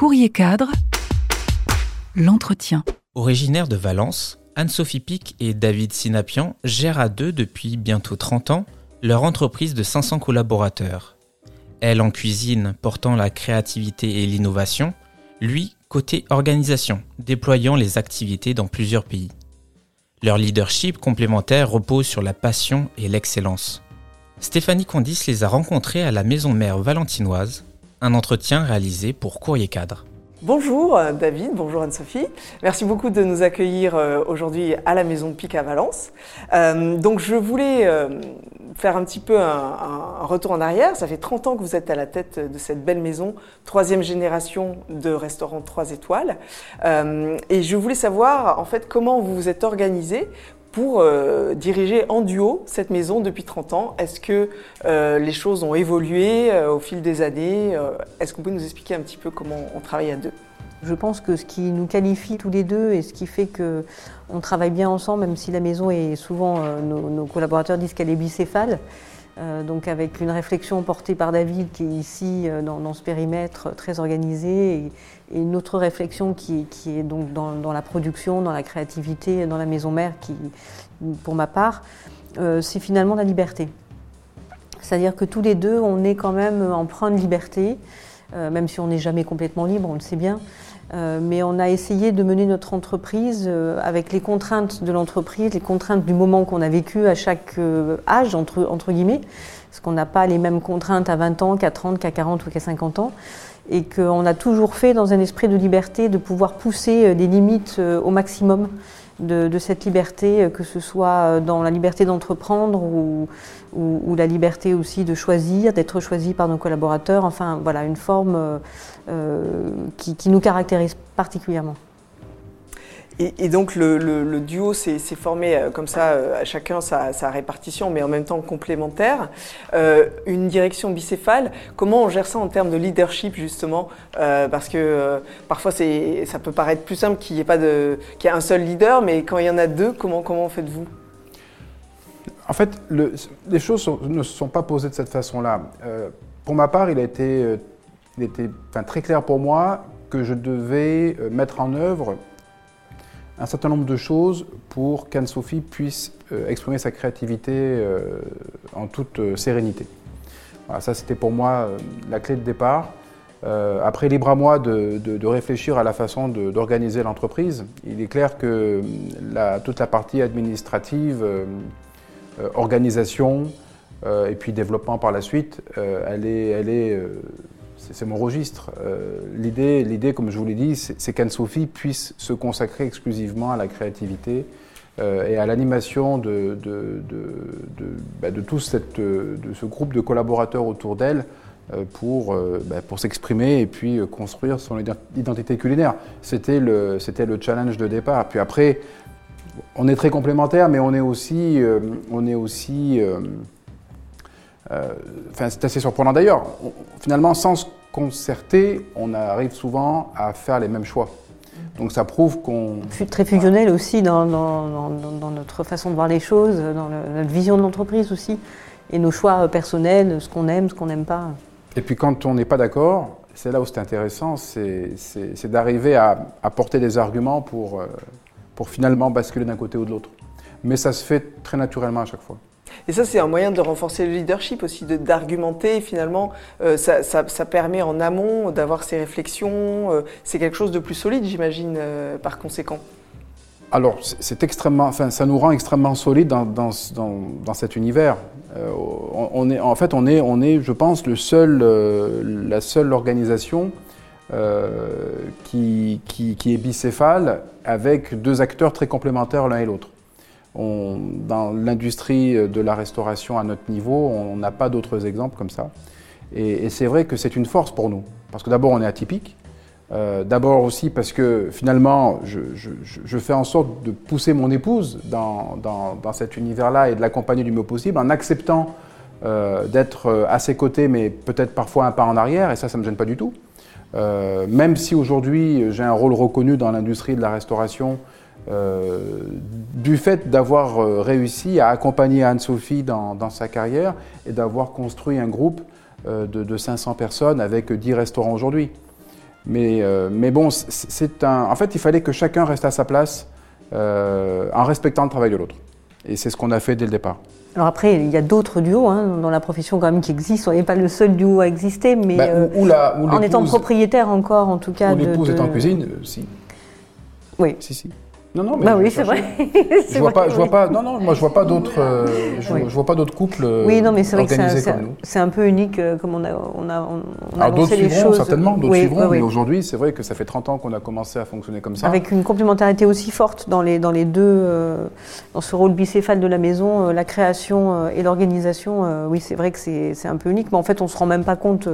Courrier cadre, l'entretien. Originaire de Valence, Anne-Sophie Pic et David Sinapian gèrent à deux depuis bientôt 30 ans leur entreprise de 500 collaborateurs. Elle en cuisine portant la créativité et l'innovation, lui côté organisation, déployant les activités dans plusieurs pays. Leur leadership complémentaire repose sur la passion et l'excellence. Stéphanie Condis les a rencontrés à la maison mère valentinoise, un entretien réalisé pour Courrier Cadre. Bonjour euh, David, bonjour Anne-Sophie. Merci beaucoup de nous accueillir euh, aujourd'hui à la Maison Pic à Valence. Euh, donc je voulais faire un petit peu un, retour en arrière. Ça fait 30 ans que vous êtes à la tête de cette belle maison, troisième génération de restaurants 3 étoiles. et je voulais savoir en fait comment vous vous êtes organisé pour euh, diriger en duo cette maison depuis 30 ans. Est-ce que euh, les choses ont évolué euh, au fil des années Est-ce qu'on peut nous expliquer un petit peu comment on travaille à deux? Je pense que ce qui nous qualifie tous les deux et ce qui fait que on travaille bien ensemble, même si la maison est souvent, nos, collaborateurs disent qu'elle est bicéphale, donc avec une réflexion portée par David qui est ici dans, ce périmètre très organisé et, une autre réflexion qui, est donc dans, la production, dans la créativité, dans la maison mère, qui, pour ma part, euh, c'est finalement la liberté. C'est-à-dire que tous les deux, on est quand même empreint de liberté, euh, même si on n'est jamais complètement libre, on le sait bien. Euh, mais on a essayé de mener notre entreprise avec les contraintes de l'entreprise, les contraintes du moment qu'on a vécu à chaque âge, entre, entre guillemets, parce qu'on n'a pas les mêmes contraintes à 20 ans qu'à 30, qu'à 40 ou qu'à 50 ans et qu'on a toujours fait dans un esprit de liberté, de pouvoir pousser des euh, limites euh, au maximum de, cette liberté, euh, que ce soit dans la liberté d'entreprendre ou, ou, la liberté aussi de choisir, d'être choisi par nos collaborateurs. Enfin, voilà, une forme qui nous caractérise particulièrement. Et, donc le, duo s'est formé euh, comme ça, euh, à chacun sa, répartition, mais en même temps complémentaire. Euh, une direction bicéphale, comment on gère ça en termes de leadership justement Parce que parfois ça peut paraître plus simple qu'il n'y ait, pas qu'il y ait un seul leader, mais quand il y en a deux, comment, faites-vous? En fait, les choses ne se sont pas posées de cette façon-là. pour ma part, il a été, était très clair pour moi que je devais mettre en œuvre un certain nombre de choses pour qu'Anne-Sophie puisse euh, exprimer sa créativité euh, en toute euh, sérénité. Voilà, ça, c'était pour moi la clé de départ. après, libre à moi de, réfléchir à la façon d'organiser l'entreprise. Il est clair que la, toute la partie administrative, organisation et puis développement par la suite, elle est, elle est c'est mon registre. Euh, l'idée, comme je vous l'ai dit, c'est qu'Anne-Sophie puisse se consacrer exclusivement à la créativité euh, et à l'animation de, de, bah, tout ce groupe de collaborateurs autour d'elle euh, pour, bah, pour s'exprimer et puis construire son identité culinaire. C'était le, le challenge de départ. Puis après, on est très complémentaires, mais on est aussi, on est aussi c'est assez surprenant d'ailleurs. Finalement, sans concerté, on arrive souvent à faire les mêmes choix. Donc ça prouve qu'on... Très fusionnel aussi dans, dans, notre façon de voir les choses, dans notre vision de l'entreprise aussi, et nos choix personnels, ce qu'on aime, ce qu'on n'aime pas. Et puis quand on n'est pas d'accord, c'est là où c'est intéressant, c'est d'arriver à apporter des arguments pour, euh, pour finalement basculer d'un côté ou de l'autre. Mais ça se fait très naturellement à chaque fois. Et ça, c'est un moyen de renforcer le leadership aussi, d'argumenter. Finalement, euh, ça, permet en amont d'avoir ces réflexions. Euh, c'est quelque chose de plus solide, j'imagine, euh, par conséquent. Alors, c'est extrêmement, enfin, ça nous rend extrêmement solide dans, dans, dans, cet univers. on, est, en fait, on est, on est, je pense, le seul, la seule organisation qui, qui, qui est bicéphale avec deux acteurs très complémentaires l'un et l'autre dans l'industrie de la restauration à notre niveau, on n'a pas d'autres exemples comme ça. Et, c'est vrai que c'est une force pour nous. Parce que d'abord, on est atypique. Euh, d'abord aussi parce que finalement, je, fais en sorte de pousser mon épouse dans, cet univers-là et de l'accompagner du mieux possible en acceptant euh, d'être à ses côtés, mais peut-être parfois un pas en arrière, et ça, ça ne me gêne pas du tout. Euh, même si aujourd'hui j'ai un rôle reconnu dans l'industrie de la restauration euh, du fait d'avoir euh, réussi à accompagner Anne-Sophie dans, sa carrière et d'avoir construit un groupe euh, de, 500 personnes avec 10 restaurants aujourd'hui. Mais, mais bon, c'est un. En fait, il fallait que chacun reste à sa place en respectant le travail de l'autre. Et c'est ce qu'on a fait dès le départ. Alors après, il y a d'autres duos hein, dans la profession quand même qui existent. On n'est pas le seul duo à exister, mais bah, en étant propriétaire encore, en tout cas. Où l'épouse est en cuisine, si. Oui. Si, si. Non, non, mais bah oui, c'est vrai. je vois pas, je vois pas. Non, non, moi je vois pas d'autres. Euh, je, vois pas d'autres couples. Oui, non, mais c'est vrai que c'est un, peu unique euh, comme on a, on a, on a d'autres suivront certainement, d'autres suivront. mais aujourd'hui, c'est vrai que ça fait 30 ans qu'on a commencé à fonctionner comme ça. Avec une complémentarité aussi forte dans les dans les deux, euh, dans ce rôle bicéphale de la maison, la création et l'organisation. oui, c'est vrai que c'est un peu unique, mais en fait, on se rend même pas compte.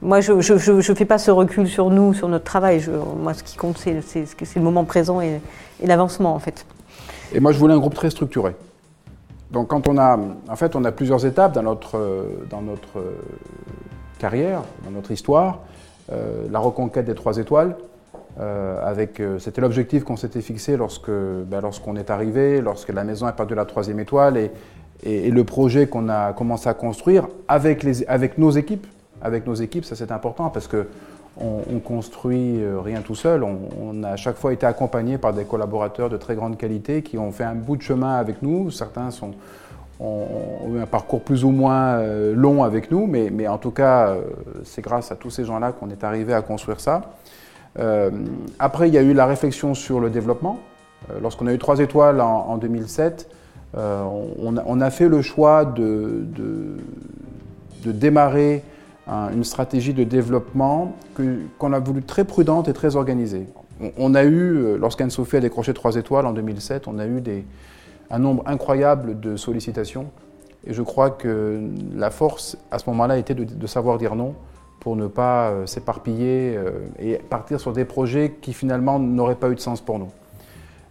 Moi, je ne fais pas ce recul sur nous, sur notre travail. Je, moi, ce qui compte, c'est le moment présent et, et l'avancement, en fait. Et moi, je voulais un groupe très structuré. Donc, quand on a, en fait, on a plusieurs étapes dans notre, dans notre carrière, dans notre histoire. Euh, la reconquête des trois étoiles, euh, avec, euh, c'était l'objectif qu'on s'était fixé lorsque, ben, lorsqu'on est arrivé, lorsque la maison a perdu la troisième étoile, et, et, et le projet qu'on a commencé à construire avec, les, avec nos équipes avec nos équipes, ça c'est important parce que on, construit euh, rien tout seul. On, a à chaque fois été accompagné par des collaborateurs de très grande qualité qui ont fait un bout de chemin avec nous. Certains ont, eu un parcours plus ou moins euh, long avec nous, mais, en tout cas, euh, c'est grâce à tous ces gens-là qu'on est arrivé à construire ça. après, il y a eu la réflexion sur le développement. Lorsqu'on a eu trois étoiles en, 2007, on a, fait le choix de démarrer une stratégie de développement qu'on a voulu très prudente et très organisée. On, a eu, euh, lorsqu'Anne-Sophie a décroché trois étoiles en 2007, on a eu des, un nombre incroyable de sollicitations. Et je crois que la force, à ce moment-là, était de, savoir dire non pour ne pas euh, s'éparpiller euh, et partir sur des projets qui finalement n'auraient pas eu de sens pour nous.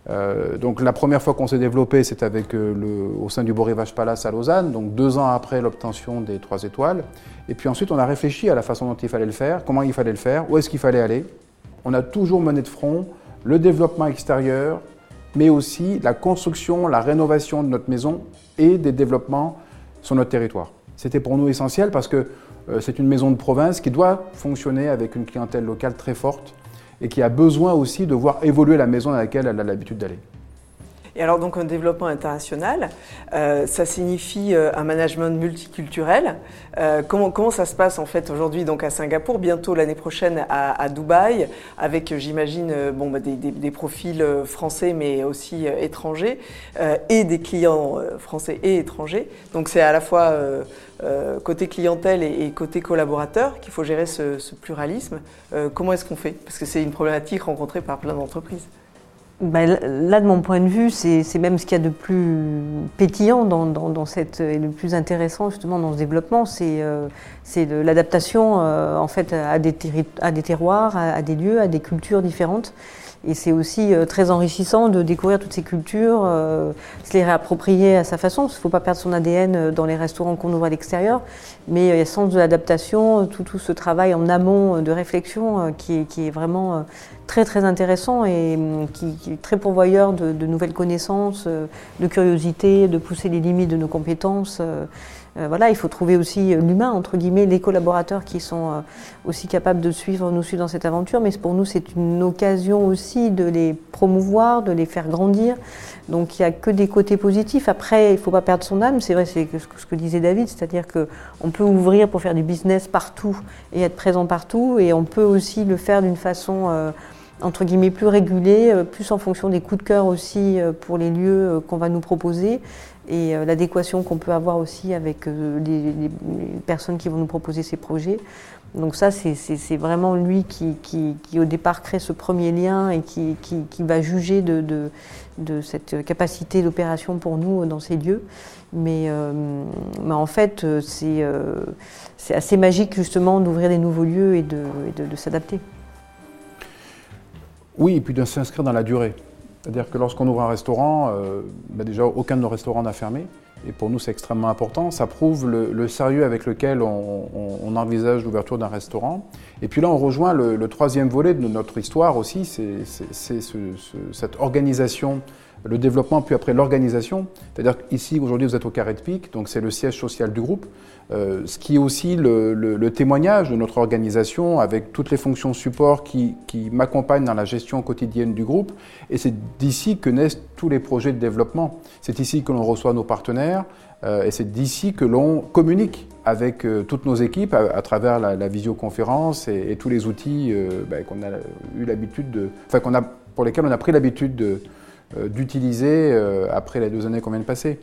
Euh, donc la première fois qu'on s'est développé, c'est avec euh, le, au sein du Beau Palace à Lausanne, donc deux ans après l'obtention des trois étoiles. Et puis ensuite, on a réfléchi à la façon dont il fallait le faire, comment il fallait le faire, où est-ce qu'il fallait aller. On a toujours mené de front le développement extérieur, mais aussi la construction, la rénovation de notre maison et des développements sur notre territoire. C'était pour nous essentiel parce que euh, c'est une maison de province qui doit fonctionner avec une clientèle locale très forte et qui a besoin aussi de voir évoluer la maison dans laquelle elle a l'habitude d'aller. Et alors donc un développement international, euh, ça signifie euh, un management multiculturel. Euh, comment, ça se passe en fait aujourd'hui donc à Singapour, bientôt l'année prochaine à, Dubaï, avec j'imagine bon, bah, des, profils français mais aussi étrangers et des clients français et étrangers. Donc c'est à la fois côté clientèle et, côté collaborateur qu'il faut gérer ce pluralisme. comment est-ce qu'on fait? Parce que c'est une problématique rencontrée par plein d'entreprises. Bah, là, de mon point de vue, c'est même ce qu'il y a de plus pétillant dans, dans, cette, et le plus intéressant justement dans ce développement, c'est euh, l'adaptation euh, en fait à des, à des terroirs, à, des lieux, à des cultures différentes. Et c'est aussi euh, très enrichissant de découvrir toutes ces cultures, euh, se les réapproprier à sa façon. Il ne faut pas perdre son ADN euh, dans les restaurants qu'on ouvre à l'extérieur, mais il y a sens de l'adaptation, tout, tout, ce travail en amont de réflexion qui est, qui, est, vraiment très très intéressant et qui, qui est très pourvoyeur de, de, nouvelles connaissances, de curiosité, de pousser les limites de nos compétences. Euh, voilà, il faut trouver aussi euh, l'humain, entre guillemets, les collaborateurs qui sont euh, aussi capables de suivre, nous suivre dans cette aventure. Mais pour nous, c'est une occasion aussi de les promouvoir, de les faire grandir. Donc il n'y a que des côtés positifs. Après, il ne faut pas perdre son âme. C'est vrai, c'est ce que disait David, c'est-à-dire qu'on peut ouvrir pour faire du business partout et être présent partout. Et on peut aussi le faire d'une façon entre guillemets plus régulée, plus en fonction des coups de cœur aussi pour les lieux qu'on va nous proposer et euh, l'adéquation qu'on peut avoir aussi avec euh, les, personnes qui vont nous proposer ces projets. Donc ça, c'est vraiment lui qui, au départ, crée ce premier lien et qui, va juger de, cette capacité d'opération pour nous dans ces lieux. Mais, euh, en fait, c'est assez magique justement d'ouvrir des nouveaux lieux et de s'adapter. Oui, et puis de s'inscrire dans la durée. C'est-à-dire que lorsqu'on ouvre un restaurant, euh, bah déjà aucun de nos restaurants n'a fermé. Et pour nous, c'est extrêmement important. Ça prouve le, sérieux avec lequel on, envisage l'ouverture d'un restaurant. Et puis là, on rejoint le, troisième volet de notre histoire aussi, c'est cette organisation le développement, puis après l'organisation. C'est-à-dire qu'ici, aujourd'hui, vous êtes au Carré de Pique, donc c'est le siège social du groupe, euh, ce qui est aussi le, témoignage de notre organisation avec toutes les fonctions support qui, m'accompagnent dans la gestion quotidienne du groupe. Et c'est d'ici que naissent tous les projets de développement. C'est ici que l'on reçoit nos partenaires euh, et c'est d'ici que l'on communique avec euh, toutes nos équipes à, travers la, visioconférence et, tous les outils ben, qu'on a eu l'habitude de, enfin qu'on a, pour lesquels on a pris l'habitude de d'utiliser euh, après les deux années qu'on vient de passer.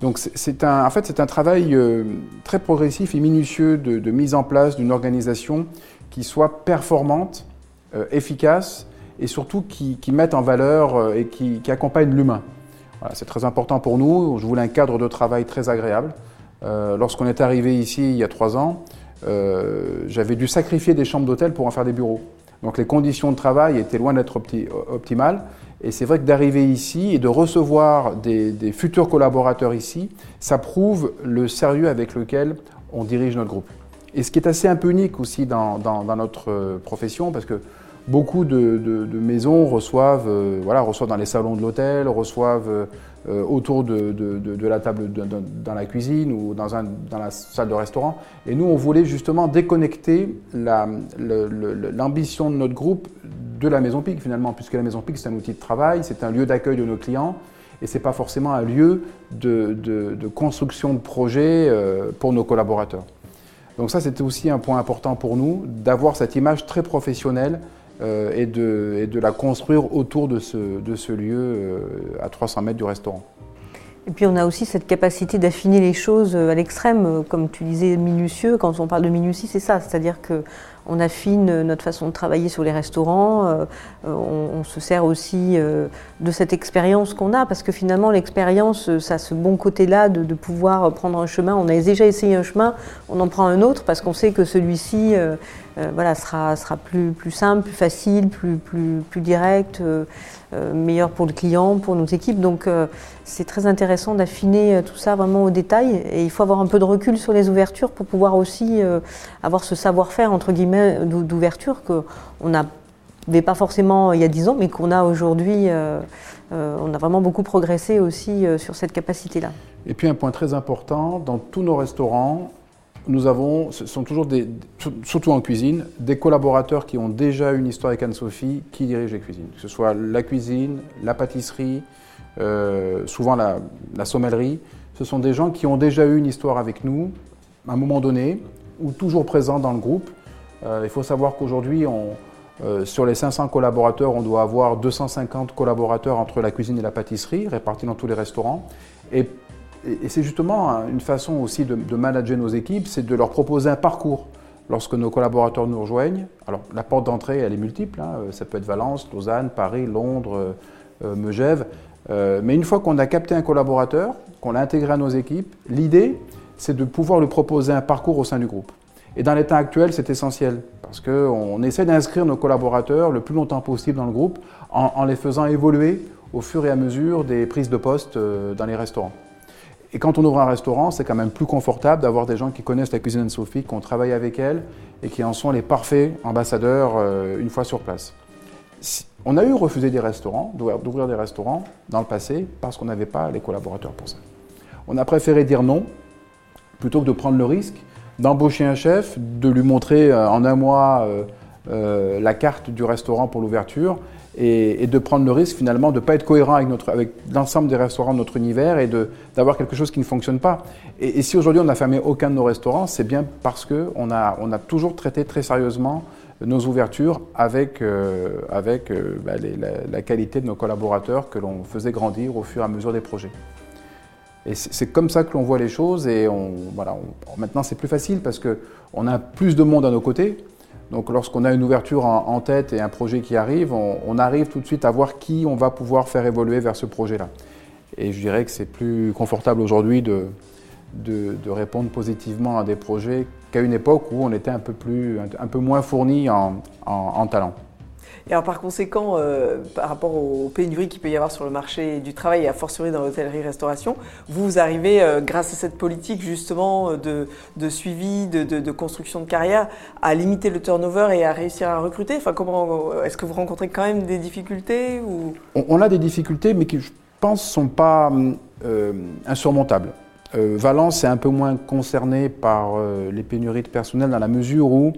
Donc c'est un, en fait, c'est un travail euh, très progressif et minutieux de, mise en place d'une organisation qui soit performante, efficace et surtout qui, mette en valeur et qui, accompagne l'humain. C'est très important pour nous. Je voulais un cadre de travail très agréable. lorsqu'on est arrivé ici il y a trois ans, j'avais dû sacrifier des chambres d'hôtel pour en faire des bureaux. Donc les conditions de travail étaient loin d'être optimales. Et c'est vrai que d'arriver ici et de recevoir des, futurs collaborateurs ici, ça prouve le sérieux avec lequel on dirige notre groupe. Et ce qui est assez un peu unique aussi dans, notre euh, profession, parce que beaucoup de, maisons reçoivent, euh, voilà, reçoivent dans les salons de l'hôtel, reçoivent euh, autour de, la table dans la cuisine ou dans, la salle de restaurant. Et nous, on voulait justement déconnecter l'ambition de notre groupe de la Maison Pic finalement, puisque la Maison Pic c'est un outil de travail, c'est un lieu d'accueil de nos clients et c'est pas forcément un lieu de, construction de projets euh, pour nos collaborateurs. Donc ça, c'était aussi un point important pour nous, d'avoir cette image très professionnelle euh, et, de, de, la construire autour de ce, de ce lieu euh, à 300 mètres du restaurant. Et puis on a aussi cette capacité d'affiner les choses euh, à l'extrême, comme tu disais, minutieux. Quand on parle de minutie, c'est ça, c'est-à-dire que on affine notre façon de travailler sur les restaurants, euh, on, se sert aussi euh, de cette expérience qu'on a, parce que finalement l'expérience, ça a ce bon côté-là de, pouvoir prendre un chemin. On a déjà essayé un chemin, on en prend un autre, parce qu'on sait que celui-ci euh, voilà, sera, plus, simple, plus facile, plus, plus, plus direct, meilleur pour le client, pour nos équipes. Donc c'est très intéressant d'affiner tout ça vraiment au détail, et il faut avoir un peu de recul sur les ouvertures pour pouvoir aussi avoir ce savoir-faire, entre guillemets, d'ouverture qu'on n'avait pas forcément il y a dix ans, mais qu'on a aujourd'hui. Euh, euh, on a vraiment beaucoup progressé aussi euh, sur cette capacité-là. Et puis un point très important, dans tous nos restaurants, nous avons, ce sont toujours des, surtout en cuisine, des collaborateurs qui ont déjà une histoire avec Anne-Sophie qui dirigent les cuisines. Que ce soit la cuisine, la pâtisserie, souvent la, sommellerie. Ce sont des gens qui ont déjà eu une histoire avec nous à un moment donné ou toujours présents dans le groupe euh, il faut savoir qu'aujourd'hui, euh, sur les 500 collaborateurs, on doit avoir 250 collaborateurs entre la cuisine et la pâtisserie, répartis dans tous les restaurants. Et, c'est justement une façon aussi de, manager nos équipes, c'est de leur proposer un parcours lorsque nos collaborateurs nous rejoignent. Alors la porte d'entrée, elle est multiple, hein. ça peut être Valence, Lausanne, Paris, Londres, euh, Megève. mais une fois qu'on a capté un collaborateur, qu'on l'a intégré à nos équipes, l'idée, c'est de pouvoir lui proposer un parcours au sein du groupe. Et dans l'état actuel, c'est essentiel parce qu'on essaie d'inscrire nos collaborateurs le plus longtemps possible dans le groupe en, les faisant évoluer au fur et à mesure des prises de poste euh, dans les restaurants. Et quand on ouvre un restaurant, c'est quand même plus confortable d'avoir des gens qui connaissent la cuisine de Sophie, qui ont travaillé avec elle et qui en sont les parfaits ambassadeurs euh, une fois sur place. On a eu refusé des restaurants, d'ouvrir des restaurants dans le passé parce qu'on n'avait pas les collaborateurs pour ça. On a préféré dire non plutôt que de prendre le risque d'embaucher un chef, de lui montrer euh, en un mois euh, euh, la carte du restaurant pour l'ouverture et, de prendre le risque finalement de ne pas être cohérent avec, avec l'ensemble des restaurants de notre univers et d'avoir quelque chose qui ne fonctionne pas. Et, si aujourd'hui on n'a fermé aucun de nos restaurants, c'est bien parce qu'on a, on a toujours traité très sérieusement nos ouvertures avec, avec bah, la, qualité de nos collaborateurs que l'on faisait grandir au fur et à mesure des projets. Et c'est comme ça que l'on voit les choses. Et maintenant, c'est plus facile parce qu'on a plus de monde à nos côtés. Donc, lorsqu'on a une ouverture en, tête et un projet qui arrive, on, arrive tout de suite à voir qui on va pouvoir faire évoluer vers ce projet-là. Et je dirais que c'est plus confortable aujourd'hui de, répondre positivement à des projets qu'à une époque où on était un peu, moins fourni en, en talent. Et alors par conséquent, euh, par rapport aux pénuries qu'il peut y avoir sur le marché du travail et à fortiori dans l'hôtellerie-restauration, vous arrivez, euh, grâce à cette politique justement de, de suivi, de, construction de carrière, à limiter le turnover et à réussir à recruter. Enfin, est-ce que vous rencontrez quand même des difficultés ou? On, a des difficultés, mais qui, pense, ne sont pas euh, insurmontables. Euh, Valence est un peu moins concerné par euh, les pénuries de personnel dans la mesure où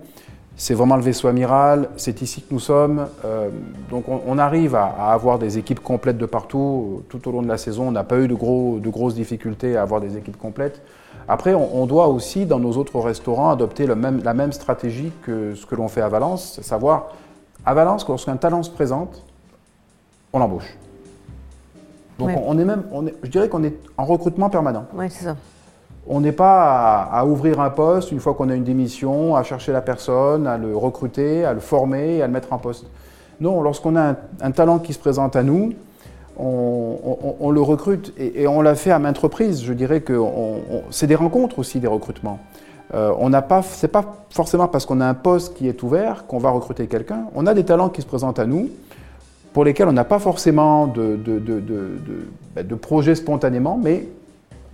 c'est vraiment le vaisseau amiral, c'est ici que nous sommes. Euh, donc on, on arrive à, à avoir des équipes complètes de partout. Tout au long de la saison, on n'a pas eu de, gros, de grosses difficultés à avoir des équipes complètes. Après, on, on doit aussi, dans nos autres restaurants, adopter le même, la même stratégie que ce que l'on fait à Valence, savoir, à Valence, lorsqu'un talent se présente, on l'embauche. Donc Ouais. on, on est même, est- je dirais qu'on est en recrutement permanent. Oui, c'est ça. On n'est pas à, ouvrir un poste une fois qu'on a une démission, à chercher la personne, à le recruter, à le former à le mettre en poste. Non, lorsqu'on a un, talent qui se présente à nous, on, le recrute et, on l'a fait à maintes reprises. Je dirais que c'est des rencontres aussi, des recrutements. Euh, on n'a pas, c'est pas forcément parce qu'on a un poste qui est ouvert qu'on va recruter quelqu'un. On a des talents qui se présentent à nous pour lesquels on n'a pas forcément de, de, ben, de projet spontanément, mais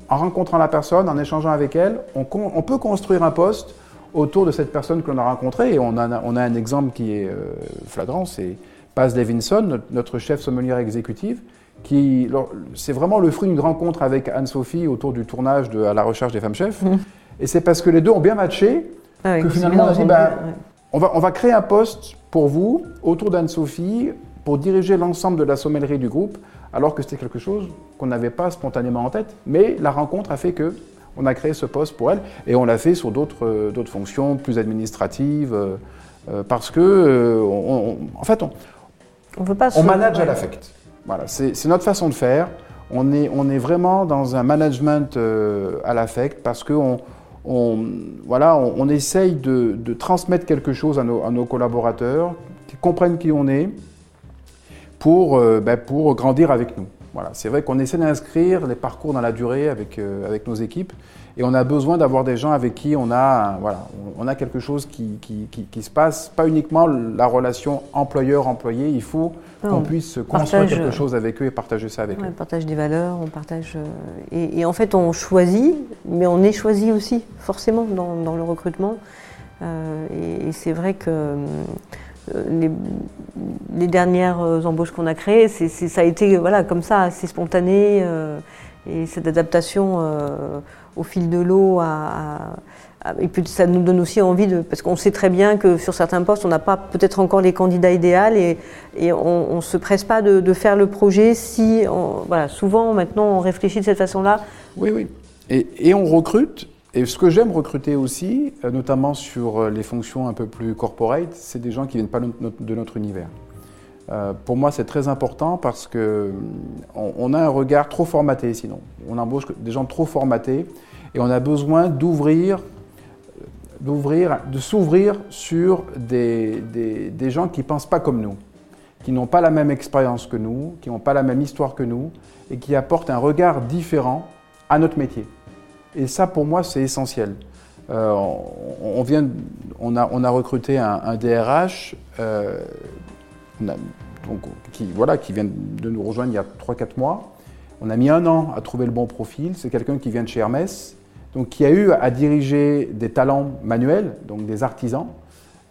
en rencontrant la personne, en échangeant avec elle, on, con- on peut construire un poste autour de cette personne que l'on a rencontrée. Et on a, on a un exemple qui est euh, flagrant, c'est Paz Levinson, notre, notre chef sommelière exécutive, qui c'est vraiment le fruit d'une rencontre avec Anne-Sophie autour du tournage de À la recherche des femmes chefs. Mhm. Et c'est parce que les deux ont bien matché Ah que finalement, on a dit, entendu, bah, ouais. on va, on va créer un poste pour vous, autour d'Anne-Sophie, pour diriger l'ensemble de la sommellerie du groupe, alors que c'était quelque chose qu'on n'avait pas spontanément en tête. Mais la rencontre a fait que on a créé ce poste pour elle, et on l'a fait sur d'autres euh, fonctions plus administratives, euh, euh, parce que, euh, on- on- en fait, on, On veut pas se- on manage à l'affect. Voilà, c'est c'est notre façon de faire. On est, on est vraiment dans un management euh, à l'affect parce qu'on on, voilà, on, on essaye de, de transmettre quelque chose à nos, à nos collaborateurs, qui comprennent qui on est, pour, euh, ben, pour grandir avec nous. Voilà, c'est vrai qu'on essaie d'inscrire les parcours dans la durée avec, euh, avec nos équipes et on a besoin d'avoir des gens avec qui on a, voilà, on, a quelque chose qui, qui, qui- qui se passe, pas uniquement la relation employeur-employé, il faut qu'on on puisse construire partage, quelque euh, chose avec eux et partager ça avec Ouais, eux. on partage des valeurs, on partage. et, et en fait, on choisit, mais on est choisi aussi, forcément, dans, dans le recrutement. Euh, et et c'est vrai que euh, les, les dernières euh, embauches qu'on a créées, c'est- ça a été voilà, comme ça, assez spontané. euh, et cette adaptation euh, au fil de l'eau et puis ça nous donne aussi envie de. Parce qu'on sait très bien que sur certains postes, on n'a pas peut-être encore les candidats idéaux et, on ne se presse pas de, faire le projet si. voilà, souvent maintenant on réfléchit de cette façon-là. Oui, oui. Et on recrute. Et ce que j'aime recruter aussi, euh, notamment sur euh, les fonctions un peu plus corporate, c'est des gens qui viennent pas de notre, univers. Euh, pour moi, c'est très important parce que hum, on, a un regard trop formaté sinon. On embauche des gens trop formatés et on a besoin d'ouvrir, d'ouvrir, de s'ouvrir sur des, des, des gens qui pensent pas comme nous, qui n'ont pas la même expérience que nous, qui n'ont pas la même histoire que nous et qui apportent un regard différent à notre métier. Et ça, pour moi, c'est essentiel. Euh, on, vient, on, a, on a recruté un, DRH euh, donc, qui, voilà, qui vient de nous rejoindre il y a 3-4 mois. On a mis un an à trouver le bon profil. C'est quelqu'un qui vient de chez Hermès, donc qui a eu à diriger des talents manuels, donc des artisans.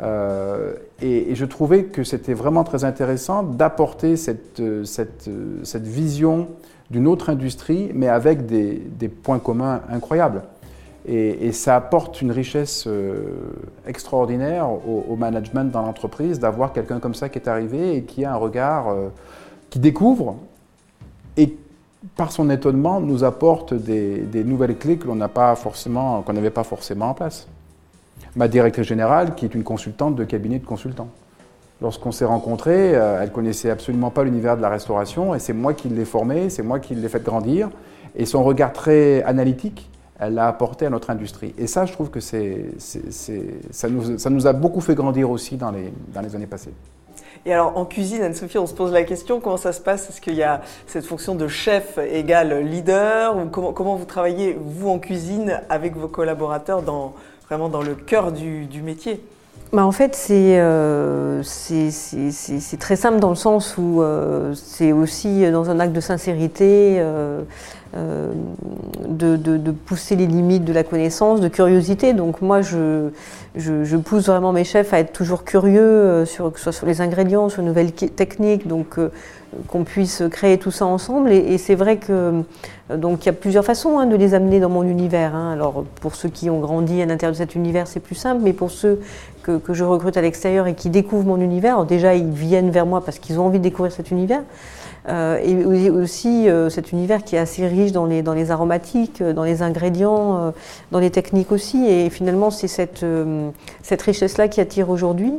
Euh, et, et je trouvais que c'était vraiment très intéressant d'apporter cette, cette, cette vision d'une autre industrie, mais avec des, points communs incroyables. Et, ça apporte une richesse euh, extraordinaire au, management dans l'entreprise d'avoir quelqu'un comme ça qui est arrivé et qui a un regard, euh, qui découvre et par son étonnement nous apporte des, nouvelles clés que l'on n'avait pas forcément en place. Ma directrice générale, qui est une consultante de cabinet de consultants. Lorsqu'on s'est rencontrés, euh, elle connaissait absolument pas l'univers de la restauration et c'est moi qui l'ai formée, c'est moi qui l'ai fait grandir. Et son regard très analytique, elle l'a apporté à notre industrie. Et ça, je trouve que ça, nous, a beaucoup fait grandir aussi dans les, années passées. Et alors en cuisine, Anne-Sophie, on se pose la question, comment ça se passe? Est-ce qu'il y a cette fonction de chef égale leader? Ou comment, vous travaillez, vous, en cuisine, avec vos collaborateurs, dans, vraiment dans le cœur du métier? Bah, en fait, c'est euh, c'est- très simple dans le sens où euh, c'est aussi dans un acte de sincérité. euh, de, pousser les limites de la connaissance, de curiosité. Donc moi, je, pousse vraiment mes chefs à être toujours curieux, sur, que ce soit sur les ingrédients, sur de nouvelles techniques, donc qu'on puisse créer tout ça ensemble. Et, c'est vrai que donc il y a plusieurs façons hein, de les amener dans mon univers. Hein. Alors pour ceux qui ont grandi à l'intérieur de cet univers, c'est plus simple, mais pour ceux que je recrute à l'extérieur et qui découvrent mon univers, déjà ils viennent vers moi parce qu'ils ont envie de découvrir cet univers. Euh, et aussi euh, cet univers qui est assez riche dans les, dans les aromatiques, euh, dans les ingrédients, dans les techniques aussi. Et finalement, c'est cette, cette richesse-là qui attire aujourd'hui.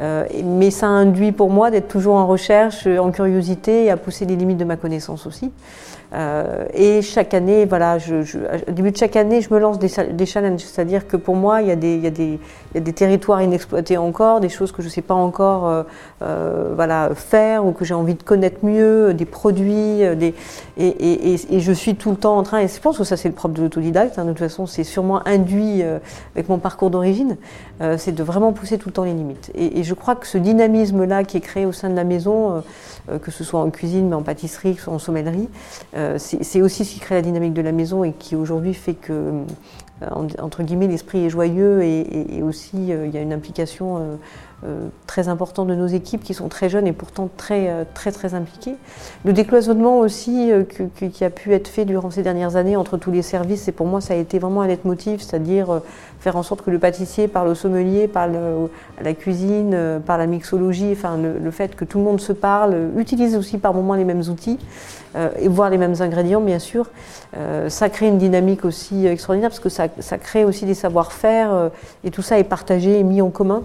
mais ça induit pour moi d'être toujours en recherche, en curiosité et à pousser les limites de ma connaissance aussi. Euh, et chaque année, voilà, au début de chaque année, je me lance des, des challenges. C'est-à-dire que pour moi, il y, a des, il, y a des, il y, a des, territoires inexploités encore, des choses que je ne sais pas encore euh, euh, voilà, faire ou que j'ai envie de connaître mieux, des produits. Des, et, je suis tout le temps en train, et je pense que ça c'est le propre de l'autodidacte, hein, de toute façon c'est sûrement induit avec mon parcours d'origine, c'est de vraiment pousser tout le temps les limites. Et, je crois que ce dynamisme-là qui est créé au sein de la maison, que ce soit en cuisine, mais en pâtisserie, en sommellerie, euh, c'est aussi ce qui crée la dynamique de la maison et qui aujourd'hui fait que, euh, entre guillemets, l'esprit est joyeux et, aussi euh, il y a une implication euh, très important de nos équipes qui sont très jeunes et pourtant très euh, très très impliquées. Le décloisonnement aussi euh, qui a pu être fait durant ces dernières années entre tous les services, et pour moi ça a été vraiment un leitmotiv, c'est-à-dire faire en sorte que le pâtissier parle au sommelier, parle à la cuisine, parle à la mixologie, enfin le, fait que tout le monde se parle, utilise aussi par moments les mêmes outils et voir les mêmes ingrédients bien sûr, ça crée une dynamique aussi extraordinaire parce que ça, ça crée aussi des savoir-faire et tout ça est partagé et mis en commun.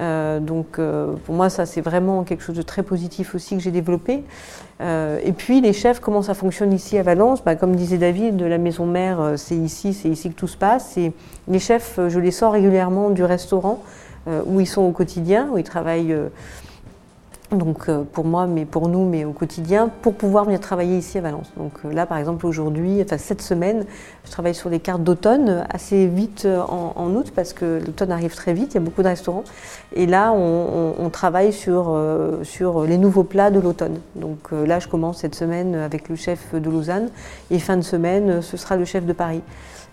Euh, donc euh, pour moi, ça c'est vraiment quelque chose de très positif aussi que j'ai développé. Euh, et puis les chefs, comment ça fonctionne ici à Valence? Bah, Comme disait David, de la maison mère, c'est ici, c'est ici que tout se passe. Et les chefs, je les sors régulièrement du restaurant où ils sont au quotidien, où ils travaillent donc euh, pour moi, mais pour nous, mais au quotidien, pour pouvoir venir travailler ici à Valence. Donc euh, là, par exemple, aujourd'hui, enfin cette semaine, je travaille sur des cartes d'automne assez vite euh, en, août parce que l'automne arrive très vite, il y a beaucoup de restaurants. Et là, on, travaille sur, sur les nouveaux plats de l'automne. Donc là, je commence cette semaine avec le chef de Lausanne et fin de semaine, ce sera le chef de Paris.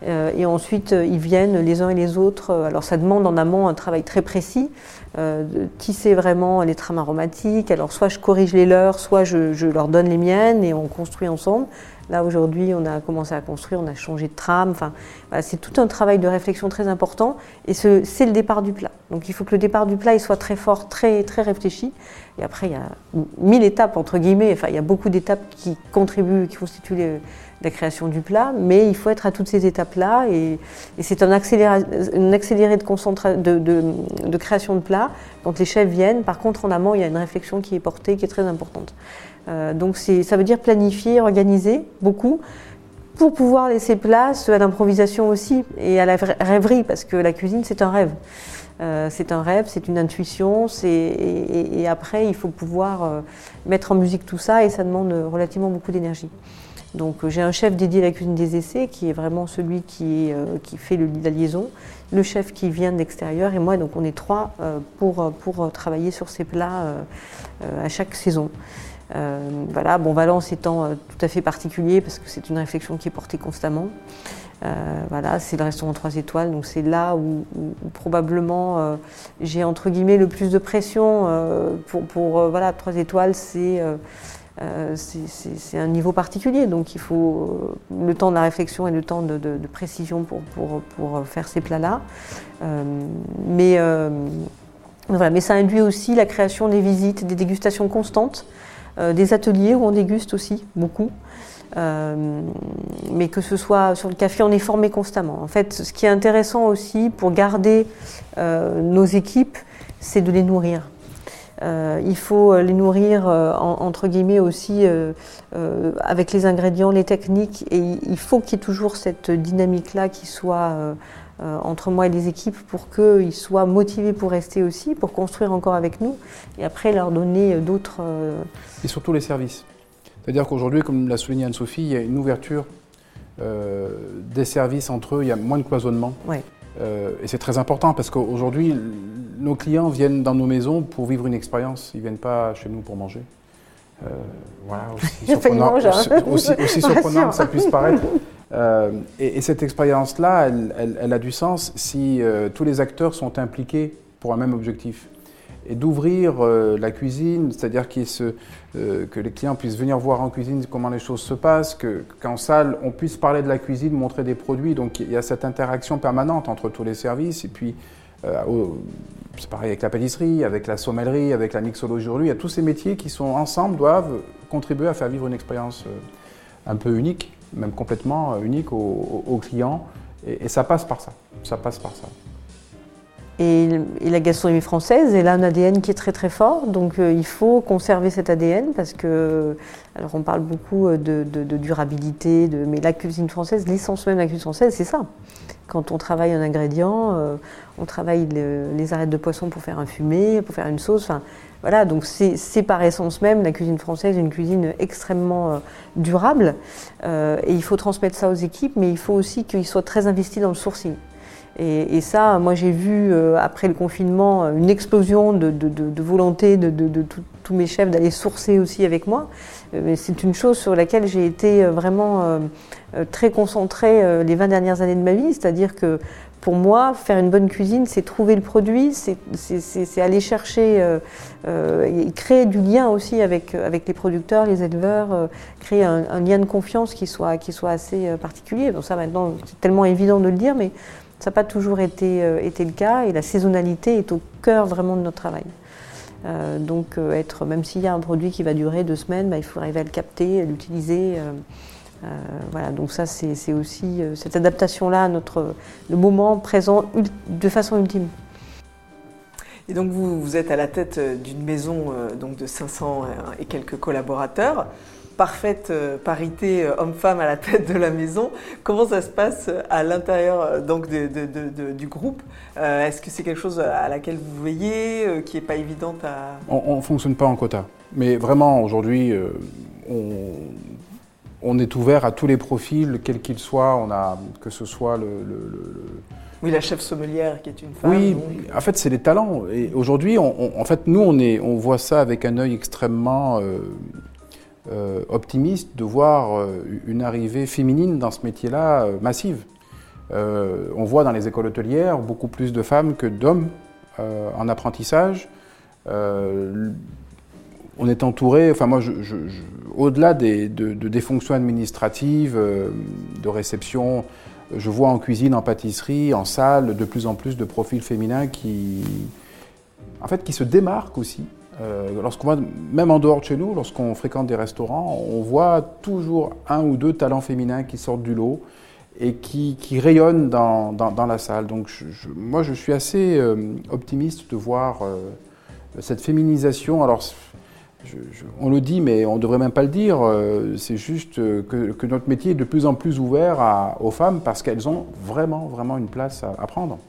Euh, et ensuite, euh, ils viennent les uns et les autres. Euh, alors, ça demande en amont un travail très précis, de tisser vraiment les trames aromatiques. Alors, soit je corrige les leurs, soit je, leur donne les miennes et on construit ensemble. Là, aujourd'hui, on a commencé à construire, on a changé de trame. Enfin, c'est tout un travail de réflexion très important. Et c'est le départ du plat. Donc, il faut que le départ du plat soit très fort, très, très réfléchi. Et après, il y a mille étapes, entre guillemets. Enfin, il y a beaucoup d'étapes qui contribuent, qui constituent la création du plat, mais il faut être à toutes ces étapes-là et, c'est un accéléré, de, de, création de plat quand les chefs viennent. Par contre, en amont, il y a une réflexion qui est portée, qui est très importante. Euh, donc ça veut dire planifier, organiser beaucoup pour pouvoir laisser place à l'improvisation aussi et à la rêverie, parce que la cuisine, c'est un rêve. Euh, c'est un rêve, c'est une intuition, et, après, il faut pouvoir euh, mettre en musique tout ça, et ça demande relativement beaucoup d'énergie. Donc euh, j'ai un chef dédié à la cuisine des essais qui est vraiment celui qui, fait le, la liaison, le chef qui vient de l'extérieur et moi, donc on est trois pour travailler sur ces plats à chaque saison. Voilà, bon, Valence étant tout à fait particulier parce que c'est une réflexion qui est portée constamment. voilà, c'est le restaurant 3 étoiles, donc c'est là où, probablement j'ai entre guillemets le plus de pression pour, voilà 3 étoiles, c'est euh, un niveau particulier, donc il faut le temps de la réflexion et le temps de, précision pour, pour, pour, faire ces plats-là. Euh, mais, euh, voilà, mais ça induit aussi la création des visites, des dégustations constantes, des ateliers où on déguste aussi beaucoup. mais que ce soit sur le café, on est formé constamment. En fait, ce qui est intéressant aussi pour garder nos équipes, c'est de les nourrir. Euh, il faut euh, les nourrir euh, entre guillemets aussi avec les ingrédients, les techniques, et il faut qu'il y ait toujours cette dynamique-là qui soit entre moi et les équipes pour qu'ils soient motivés pour rester aussi, pour construire encore avec nous, et après leur donner d'autres. Et surtout les services. C'est-à-dire qu'aujourd'hui, comme l'a souligné Anne-Sophie, il y a une ouverture des services entre eux, il y a moins de cloisonnement. Et c'est très important parce qu'aujourd'hui, nos clients viennent dans nos maisons pour vivre une expérience, ils ne viennent pas chez nous pour manger. voilà, aussi surprenant, aussi, surprenant que ça puisse paraître. et, cette expérience-là, elle, a du sens si tous les acteurs sont impliqués pour un même objectif et d'ouvrir euh, la cuisine, c'est-à-dire euh, que les clients puissent venir voir en cuisine comment les choses se passent, qu'en salle on puisse parler de la cuisine, montrer des produits. Donc il y a cette interaction permanente entre tous les services. Et puis euh, c'est pareil avec la pâtisserie, avec la sommellerie, avec la mixologie aujourd'hui. Il y a tous ces métiers qui sont ensemble doivent contribuer à faire vivre une expérience un peu unique, même complètement unique aux, clients. et ça passe par ça. Ça passe par ça. Et, la gastronomie française, elle a un ADN qui est très très fort, donc euh, il faut conserver cet ADN parce que, alors on parle beaucoup euh, de, durabilité, mais la cuisine française, l'essence même de la cuisine française, c'est ça. Quand on travaille un ingrédient, euh, on travaille les arêtes de poisson pour faire un fumé, pour faire une sauce, enfin voilà, donc c'est par essence même la cuisine française une cuisine extrêmement durable. et il faut transmettre ça aux équipes, mais il faut aussi qu'ils soient très investis dans le sourcing. Et, ça, moi j'ai vu euh, après le confinement une explosion de, volonté de, tous mes chefs d'aller sourcer aussi avec moi. Euh, c'est une chose sur laquelle j'ai été euh, vraiment très concentrée les 20 dernières années de ma vie, c'est-à-dire que pour moi, faire une bonne cuisine, c'est trouver le produit, c'est aller chercher et créer du lien aussi avec, avec les producteurs, les éleveurs, créer un, un, lien de confiance qui soit, qui soit assez particulier. Donc ça maintenant, c'est tellement évident de le dire, mais ça n'a pas toujours été, euh, été, le cas et la saisonnalité est au cœur vraiment de notre travail. Euh, donc euh, être, même s'il y a un produit qui va durer deux semaines, bah, il faut arriver à le capter, à l'utiliser. voilà, donc ça c'est aussi cette adaptation-là à notre le moment présent de façon ultime. Et donc vous, vous êtes à la tête d'une maison donc de 500 et quelques collaborateurs parfaite euh, parité euh, homme-femme à la tête de la maison. Comment ça se passe euh, à l'intérieur donc du groupe? Est-ce que c'est quelque chose à laquelle vous veillez, qui n'est pas évidente à... On ne fonctionne pas en quota. Mais vraiment, aujourd'hui, on, est ouvert à tous les profils, quels qu'ils soient. On a, que ce soit le, Oui, la chef sommelière qui est une femme. Oui, en fait, c'est les talents. Et aujourd'hui, en fait, nous, on, est, on voit ça avec un œil extrêmement euh, optimiste de voir euh, une arrivée féminine dans ce métier-là euh, massive. on voit dans les écoles hôtelières beaucoup plus de femmes que d'hommes en apprentissage. on est entouré, enfin moi, au-delà des, des, fonctions administratives, de réception, je vois en cuisine, en pâtisserie, en salle, de plus en plus de profils féminins qui, en fait, qui se démarquent aussi euh, lorsqu'on va, même en dehors de chez nous, lorsqu'on fréquente des restaurants, on voit toujours un ou deux talents féminins qui sortent du lot et qui, rayonnent dans, la salle. Donc moi, je suis assez euh, optimiste de voir euh, cette féminisation. Alors, on le dit, mais on ne devrait même pas le dire. c'est juste que, notre métier est de plus en plus ouvert aux femmes parce qu'elles ont vraiment, vraiment une place à prendre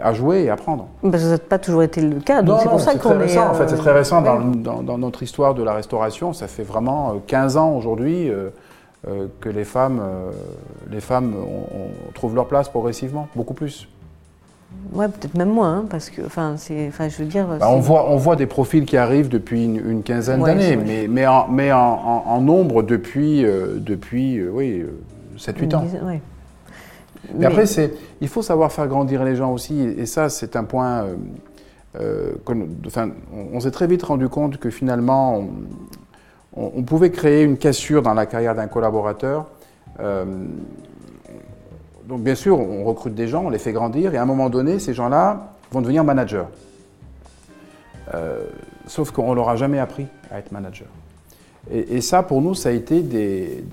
à jouer et à apprendre. Bah, ça n'a pas toujours été le cas, donc c'est pour ça qu'on est. En fait, c'est très récent dans, notre histoire de la restauration. Ça fait vraiment 15 euh, ans aujourd'hui euh, euh, que les femmes, les femmes trouvent leur place progressivement, beaucoup plus. Ouais, peut-être même moins, hein, parce que, enfin, c'est, enfin, je veux dire. Bah, on voit, on voit des profils qui arrivent depuis une, quinzaine d'années, mais, mais, en, mais en, nombre depuis, depuis, oui, 7-8 ans. Mais, après, c'est, il faut savoir faire grandir les gens aussi, et, ça, c'est un point. Euh, euh, enfin, on, s'est très vite rendu compte que finalement, on, pouvait créer une cassure dans la carrière d'un collaborateur. Euh, donc, bien sûr, on recrute des gens, on les fait grandir, et à un moment donné, ces gens-là vont devenir managers. sauf qu'on ne leur a jamais appris à être manager. Et, ça, pour nous, ça a été des,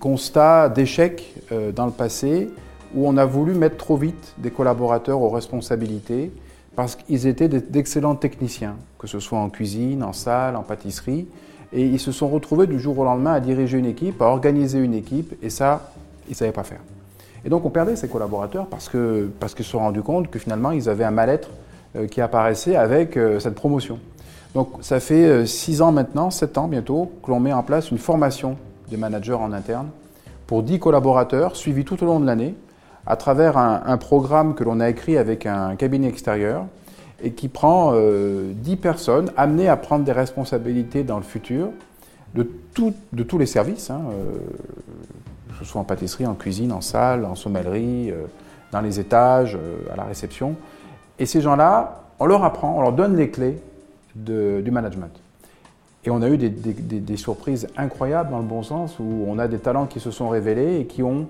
constats d'échecs euh, dans le passé où on a voulu mettre trop vite des collaborateurs aux responsabilités parce qu'ils étaient d'excellents techniciens, que ce soit en cuisine, en salle, en pâtisserie. Et ils se sont retrouvés du jour au lendemain à diriger une équipe, à organiser une équipe, et ça, ils ne savaient pas faire. Et donc on perdait ces collaborateurs parce qu'ils parce qu'ils se sont rendus compte que finalement, ils avaient un mal-être euh, qui apparaissait avec euh, cette promotion. Donc ça fait 6 euh, ans maintenant, 7 ans bientôt, que l'on met en place une formation des managers en interne pour 10 collaborateurs suivis tout au long de l'année à travers un, programme que l'on a écrit avec un cabinet extérieur et qui prend 10 personnes amenées à prendre des responsabilités dans le futur de, de tous les services, hein, que ce soit en pâtisserie, en cuisine, en salle, en sommellerie, dans les étages, à la réception. Et ces gens-là, on leur apprend, on leur donne les clés du management. Et on a eu des, surprises incroyables dans le bon sens, où on a des talents qui se sont révélés et qui ont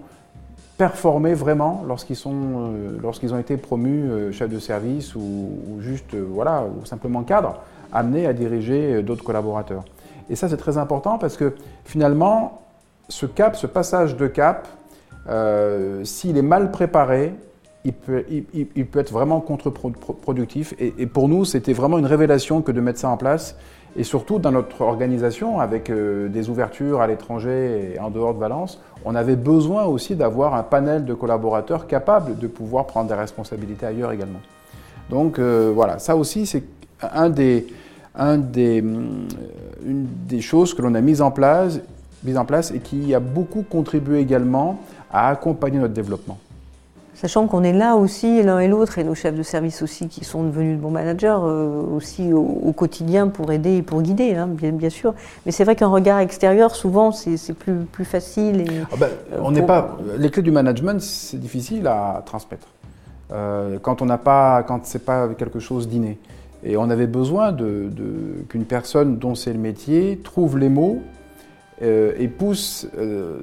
performé vraiment lorsqu'ils euh, ont été promus euh, chefs de service ou, juste, euh, voilà, ou simplement cadres, amenés à diriger d'autres collaborateurs. Et ça, c'est très important parce que finalement, ce cap, ce passage de cap, s'il est mal préparé, il peut, être vraiment contre-productif. Et, pour nous, c'était vraiment une révélation que de mettre ça en place. Et surtout, dans notre organisation, avec euh, des ouvertures à l'étranger et en dehors de Valence, on avait besoin aussi d'avoir un panel de collaborateurs capables de pouvoir prendre des responsabilités ailleurs également. Donc euh, voilà, ça aussi, c'est des, euh, une des choses que l'on a mises mise en place et qui a beaucoup contribué également à accompagner notre développement. Sachant qu'on est là aussi, l'un et l'autre, et nos chefs de service aussi, qui sont devenus de bons managers, euh, aussi au, quotidien pour aider et pour guider, hein, bien, bien, sûr. Mais c'est vrai qu'un regard extérieur, souvent, c'est plus, plus facile. Et, ah ben, euh, on n'est pas. Les clés du management, c'est difficile à transmettre. Euh, quand on n'a pas, quand c'est pas quelque chose d'inné. Et on avait besoin de, de qu'une personne dont c'est le métier trouve les mots euh, et pousse, euh,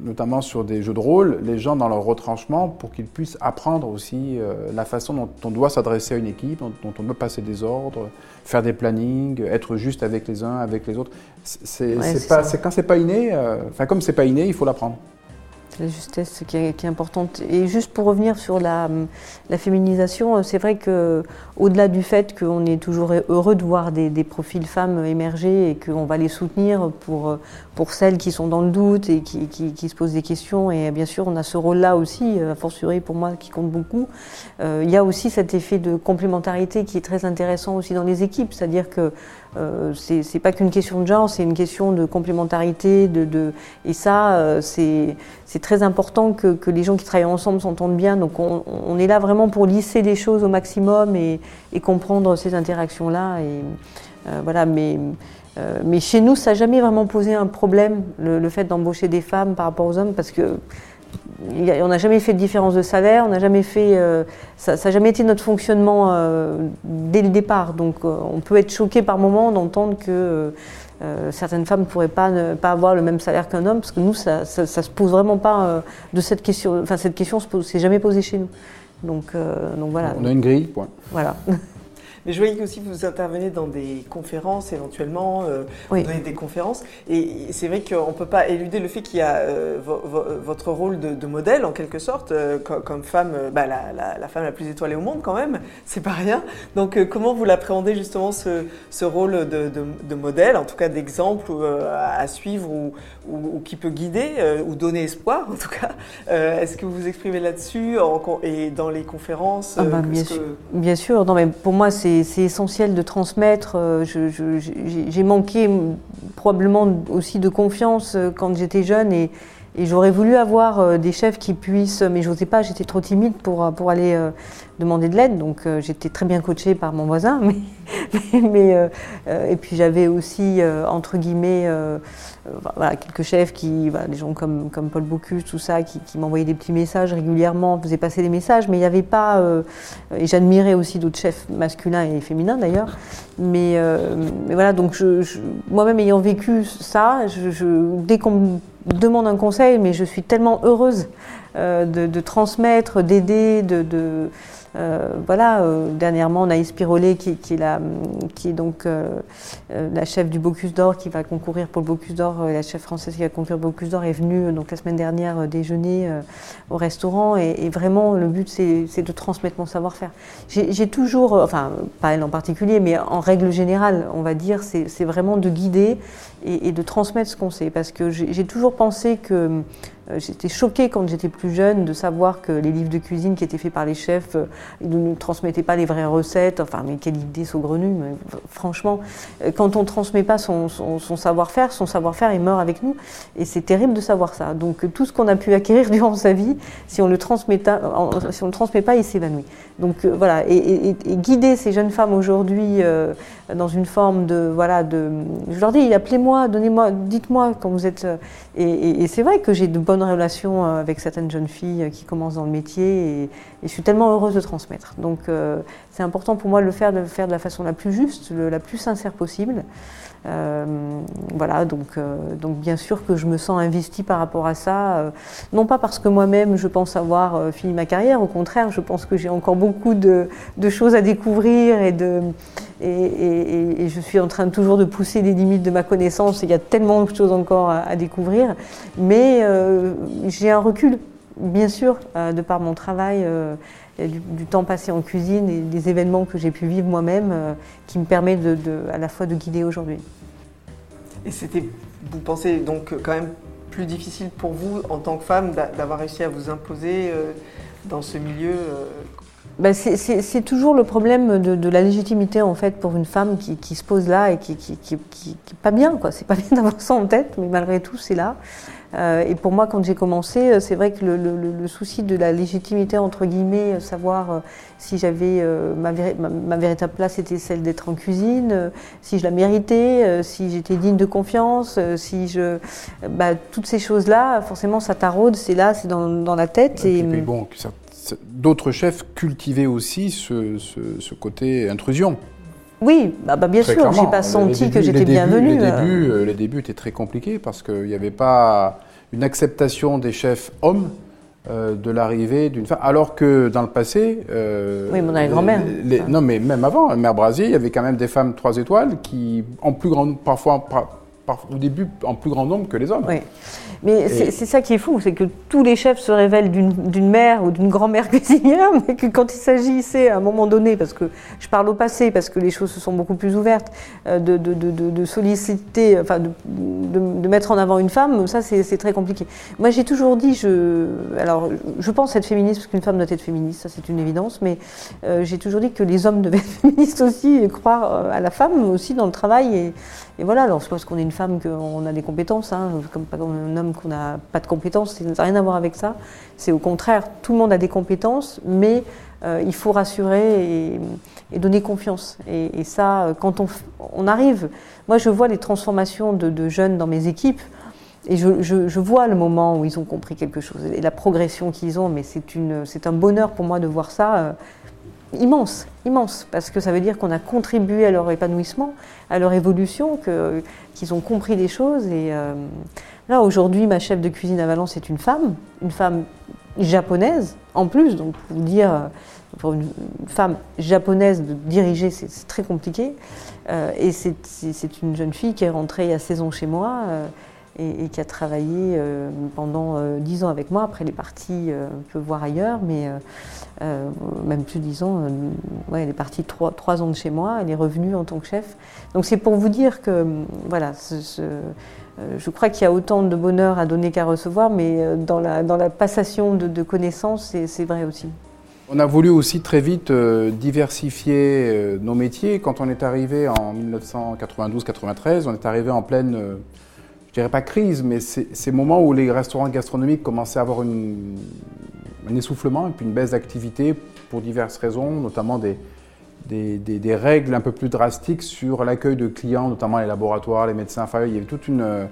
notamment sur des jeux de rôle, les gens dans leur retranchement pour qu'ils puissent apprendre aussi euh, la façon dont on doit s'adresser à une équipe, dont, on doit passer des ordres, faire des plannings, être juste avec les uns, avec les autres. C'est pas, quand c'est pas inné, enfin comme c'est pas inné, il faut l'apprendre la justesse qui est, importante. Et juste pour revenir sur la, la féminisation, c'est vrai que au-delà du fait qu'on est toujours heureux de voir des, profils femmes émerger et qu'on va les soutenir pour, pour celles qui sont dans le doute et qui, qui, se posent des questions, et bien sûr on a ce rôle-là aussi, a fortiori pour moi qui compte beaucoup, euh, il y a aussi cet effet de complémentarité qui est très intéressant aussi dans les équipes, c'est-à-dire que euh, c'est pas qu'une question de genre, c'est une question de complémentarité, de, de et ça euh, c'est très important que, que, les gens qui travaillent ensemble s'entendent bien. Donc on, on, est là vraiment pour lisser les choses au maximum et, et comprendre ces interactions-là. Et euh, voilà, mais mais chez nous, ça n'a jamais vraiment posé un problème le, le fait d'embaucher des femmes par rapport aux hommes parce que on n'a jamais fait de différence de salaire, on n'a jamais fait, euh, ça n'a jamais été notre fonctionnement euh, dès le départ. Donc euh, on peut être choqué par moment d'entendre que certaines femmes ne pourraient pas, ne, pas avoir le même salaire qu'un homme, parce que nous, ça, ça, se pose vraiment pas de cette question. Enfin, cette question ne s'est jamais posée chez nous. Donc, donc voilà. On a une grille, point. Voilà. Mais je voyais aussi que vous intervenez dans des conférences éventuellement, euh, vous donnez des conférences. Et c'est vrai qu'on ne peut pas éluder le fait qu'il y a euh, votre rôle de, de, modèle, en quelque sorte, euh, comme, femme, euh, bah, la, la, la, femme la plus étoilée au monde quand même, c'est pas rien. Donc comment vous l'appréhendez justement ce, ce rôle de, de, de, modèle, en tout cas d'exemple à suivre ou, ou, ou, qui peut guider ou donner espoir en tout cas Est-ce que vous vous exprimez là-dessus et dans les conférences ah bah, bien, sûr, bien sûr, non mais pour moi c'est c'est essentiel de transmettre. Euh, j'ai manqué probablement aussi de confiance euh, quand j'étais jeune et, j'aurais voulu avoir euh, des chefs qui puissent, mais je n'osais pas, j'étais trop timide pour, pour aller demander de l'aide. Donc j'étais très bien coachée par mon voisin. Mais, et puis j'avais aussi, entre guillemets, euh, voilà, quelques chefs qui, voilà, des gens comme, comme Paul Bocuse, tout ça, qui, m'envoyaient des petits messages régulièrement, faisaient passer des messages, mais il n'y avait pas. Euh, et j'admirais aussi d'autres chefs masculins et féminins d'ailleurs. Mais, euh, voilà, donc moi-même ayant vécu ça, dès qu'on demande un conseil, mais je suis tellement heureuse euh, de, transmettre, d'aider, de, de euh, voilà, euh, dernièrement, on a Espirolé qui, qui, est, donc euh, la chef du Bocuse d'Or qui va concourir pour le Bocuse d'Or. la chef française qui va concourir au Bocuse d'Or est venue donc la semaine dernière déjeuner au restaurant et, et vraiment le but c'est de transmettre mon savoir-faire. J'ai toujours, enfin pas elle en particulier, mais en règle générale, on va dire, c'est vraiment de guider et, et de transmettre ce qu'on sait parce que j'ai toujours pensé que euh, j'étais choquée quand j'étais plus jeune de savoir que les livres de cuisine qui étaient faits par les chefs, euh, ne nous transmettaient pas les vraies recettes. Enfin, mais quelle idée saugrenue. Franchement, euh, quand on ne transmet pas son, savoir-faire, son savoir-faire, il meurt avec nous. Et c'est terrible de savoir ça. Donc tout ce qu'on a pu acquérir durant sa vie, si on ne le transmet pas, il s'évanouit. Donc voilà, et, guider ces jeunes femmes aujourd'hui dans une forme de voilà de, je leur dis, appelez-moi, donnez-moi, dites-moi quand vous êtes. Et, c'est vrai que j'ai de bonnes relation euh, avec certaines jeunes filles euh, qui commencent dans le métier et, je suis tellement heureuse de transmettre. Donc euh, c'est important pour moi de le faire, de le faire de la façon la plus juste, la plus sincère possible. Voilà, donc, donc bien sûr que je me sens investie par rapport à ça, non pas parce que moi-même je pense avoir fini ma carrière, au contraire, je pense que j'ai encore beaucoup de, choses à découvrir et, de, et, je suis en train toujours de pousser les limites de ma connaissance, il y a tellement de choses encore à, découvrir, mais j'ai un recul, bien sûr, euh, de par mon travail, euh, du, temps passé en cuisine et des événements que j'ai pu vivre moi-même, euh, qui me permet de, à la fois de guider aujourd'hui. Et c'était, vous pensez donc quand même plus difficile pour vous en tant que femme d'avoir réussi à vous imposer dans ce milieu ben c'est toujours le problème de, la légitimité en fait pour une femme qui, se pose là et qui, qui, qui, pas bien quoi. C'est pas bien d'avoir ça en tête, mais malgré tout c'est là. Euh, et pour moi, quand j'ai commencé, euh, c'est vrai que le, souci de la légitimité, entre guillemets, euh, savoir si j'avais ma, ma, véritable place était celle d'être en cuisine, si je la méritais, si j'étais digne de confiance, si je, bah, toutes ces choses-là, forcément, ça taraude, c'est là, c'est dans, la tête. Et, bon, d'autres chefs cultivaient aussi ce, côté intrusion. Oui, bah, bah bien sûr, j'ai pas senti que j'étais bienvenue. Les débuts, les débuts étaient très compliqués parce qu'il n'y avait pas une acceptation des chefs hommes euh, de l'arrivée d'une femme, alors que dans le passé, euh, oui, mon grand-mère. Non, mais même avant, Mère Brasier, il y avait quand même des femmes trois étoiles qui, en plus grande, parfois, au début, en plus grand nombre que les hommes. Oui. Mais c'est ça qui est fou, c'est que tous les chefs se révèlent d'une mère ou d'une grand-mère cuisinière, mais que quand il s'agissait à un moment donné, parce que je parle au passé, parce que les choses se sont beaucoup plus ouvertes, euh, de, de, de, de solliciter, enfin de, mettre en avant une femme, ça c'est très compliqué. Moi j'ai toujours dit, je, alors je pense être féministe, parce qu'une femme doit être féministe, ça c'est une évidence, mais euh, j'ai toujours dit que les hommes devaient être féministes aussi et croire euh, à la femme aussi dans le travail. Et, et voilà, alors c'est parce qu'on est une femme qu'on a des compétences, hein, comme comme un homme qu'on n'a pas de compétences, ça n'a rien à voir avec ça. C'est au contraire, tout le monde a des compétences, mais euh, il faut rassurer et, donner confiance. Et, ça, quand on, arrive, moi je vois les transformations de, jeunes dans mes équipes, et je, vois le moment où ils ont compris quelque chose, et la progression qu'ils ont, mais c'est un bonheur pour moi de voir ça. Immense, immense, parce que ça veut dire qu'on a contribué à leur épanouissement, à leur évolution, qu'ils ont compris des choses. Et, euh, Là, aujourd'hui, ma chef de cuisine à Valence est une femme, une femme japonaise en plus. Donc, pour dire, euh, pour une femme japonaise de diriger, c'est très compliqué. Euh, et c'est une jeune fille qui est rentrée il y a 16 ans chez moi et, qui a travaillé pendant 10 ans avec moi. Après, elle est partie un peu voir ailleurs, mais même plus de 10 ans. ouais, elle est partie 3, 3, ans de chez moi. Elle est revenue en tant que chef. Donc, c'est pour vous dire que, voilà, ce euh, je crois qu'il y a autant de bonheur à donner qu'à recevoir, mais euh, dans la, dans la passation de, connaissances, c'est vrai aussi. On a voulu aussi très vite euh, diversifier nos métiers. Quand on est arrivé en 1992-93, on est arrivé en pleine, je dirais pas crise, mais ces moments où les restaurants gastronomiques commençaient à avoir une, un essoufflement et puis une baisse d'activité pour diverses raisons, notamment des, des, règles un peu plus drastiques sur l'accueil de clients, notamment les laboratoires, les médecins. Il y avait toute une, euh,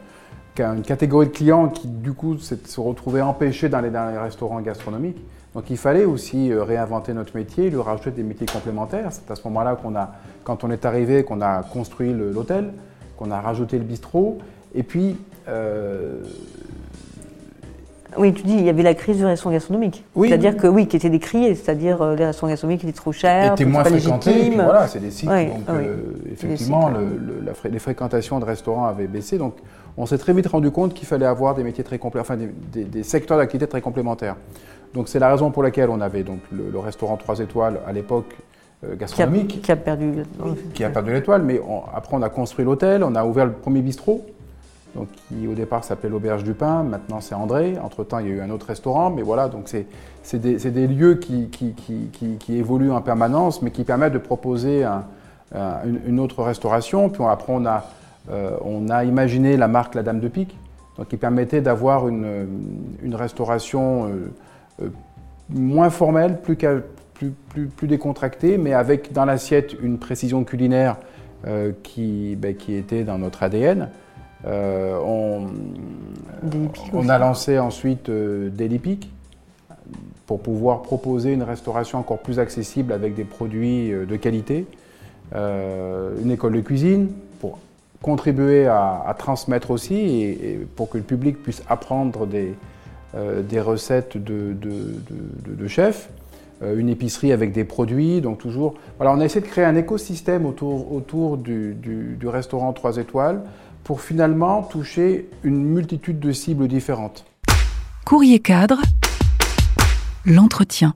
une catégorie de clients qui, du coup, se retrouvaient empêchés dans les, restaurants gastronomiques. Donc, il fallait aussi euh, réinventer notre métier, lui rajouter des métiers complémentaires. C'est à ce moment-là qu'on a, quand on est arrivé, qu'on a construit l'hôtel, qu'on a rajouté le bistrot. Et puis, euh, oui, tu dis, il y avait la crise du restaurant gastronomique. Oui. C'est-à-dire que oui, qui étaient décriés, c'est-à-dire euh, les restaurants gastronomiques étaient trop chers, étaient moins fréquentés. Voilà, c'est des sites. donc, euh, effectivement, les fréquentations de restaurants avaient baissé. Donc, on s'est très vite rendu compte qu'il fallait avoir des métiers très enfin des, secteurs d'activité très complémentaires. Donc, c'est la raison pour laquelle on avait donc le, restaurant 3 étoiles à l'époque. Euh, gastronomique. Qui a, perdu. qui a perdu l'étoile, mais après on a construit l'hôtel, on a ouvert le premier bistrot, donc qui au départ s'appelait l'Auberge du Pain, maintenant c'est André. Entre-temps, il y a eu un autre restaurant, mais voilà, donc c'est des, des, lieux qui, qui, qui, évoluent en permanence, mais qui permettent de proposer un, une, autre restauration. Puis après, on a, euh, on a imaginé la marque La Dame de Pique, donc qui permettait d'avoir une, une, restauration euh, moins formelle, plus, plus, plus, décontractée, mais avec dans l'assiette une précision culinaire ben, qui était dans notre ADN. Euh, on, on a lancé ensuite euh, Delipic pour pouvoir proposer une restauration encore plus accessible avec des produits euh, de qualité. une école de cuisine pour contribuer à, transmettre aussi et, pour que le public puisse apprendre des, des recettes de, de, chefs. une épicerie avec des produits, donc toujours. Voilà, on a essayé de créer un écosystème autour, autour du, du restaurant 3 étoiles pour finalement toucher une multitude de cibles différentes. Courrier cadre, l'entretien.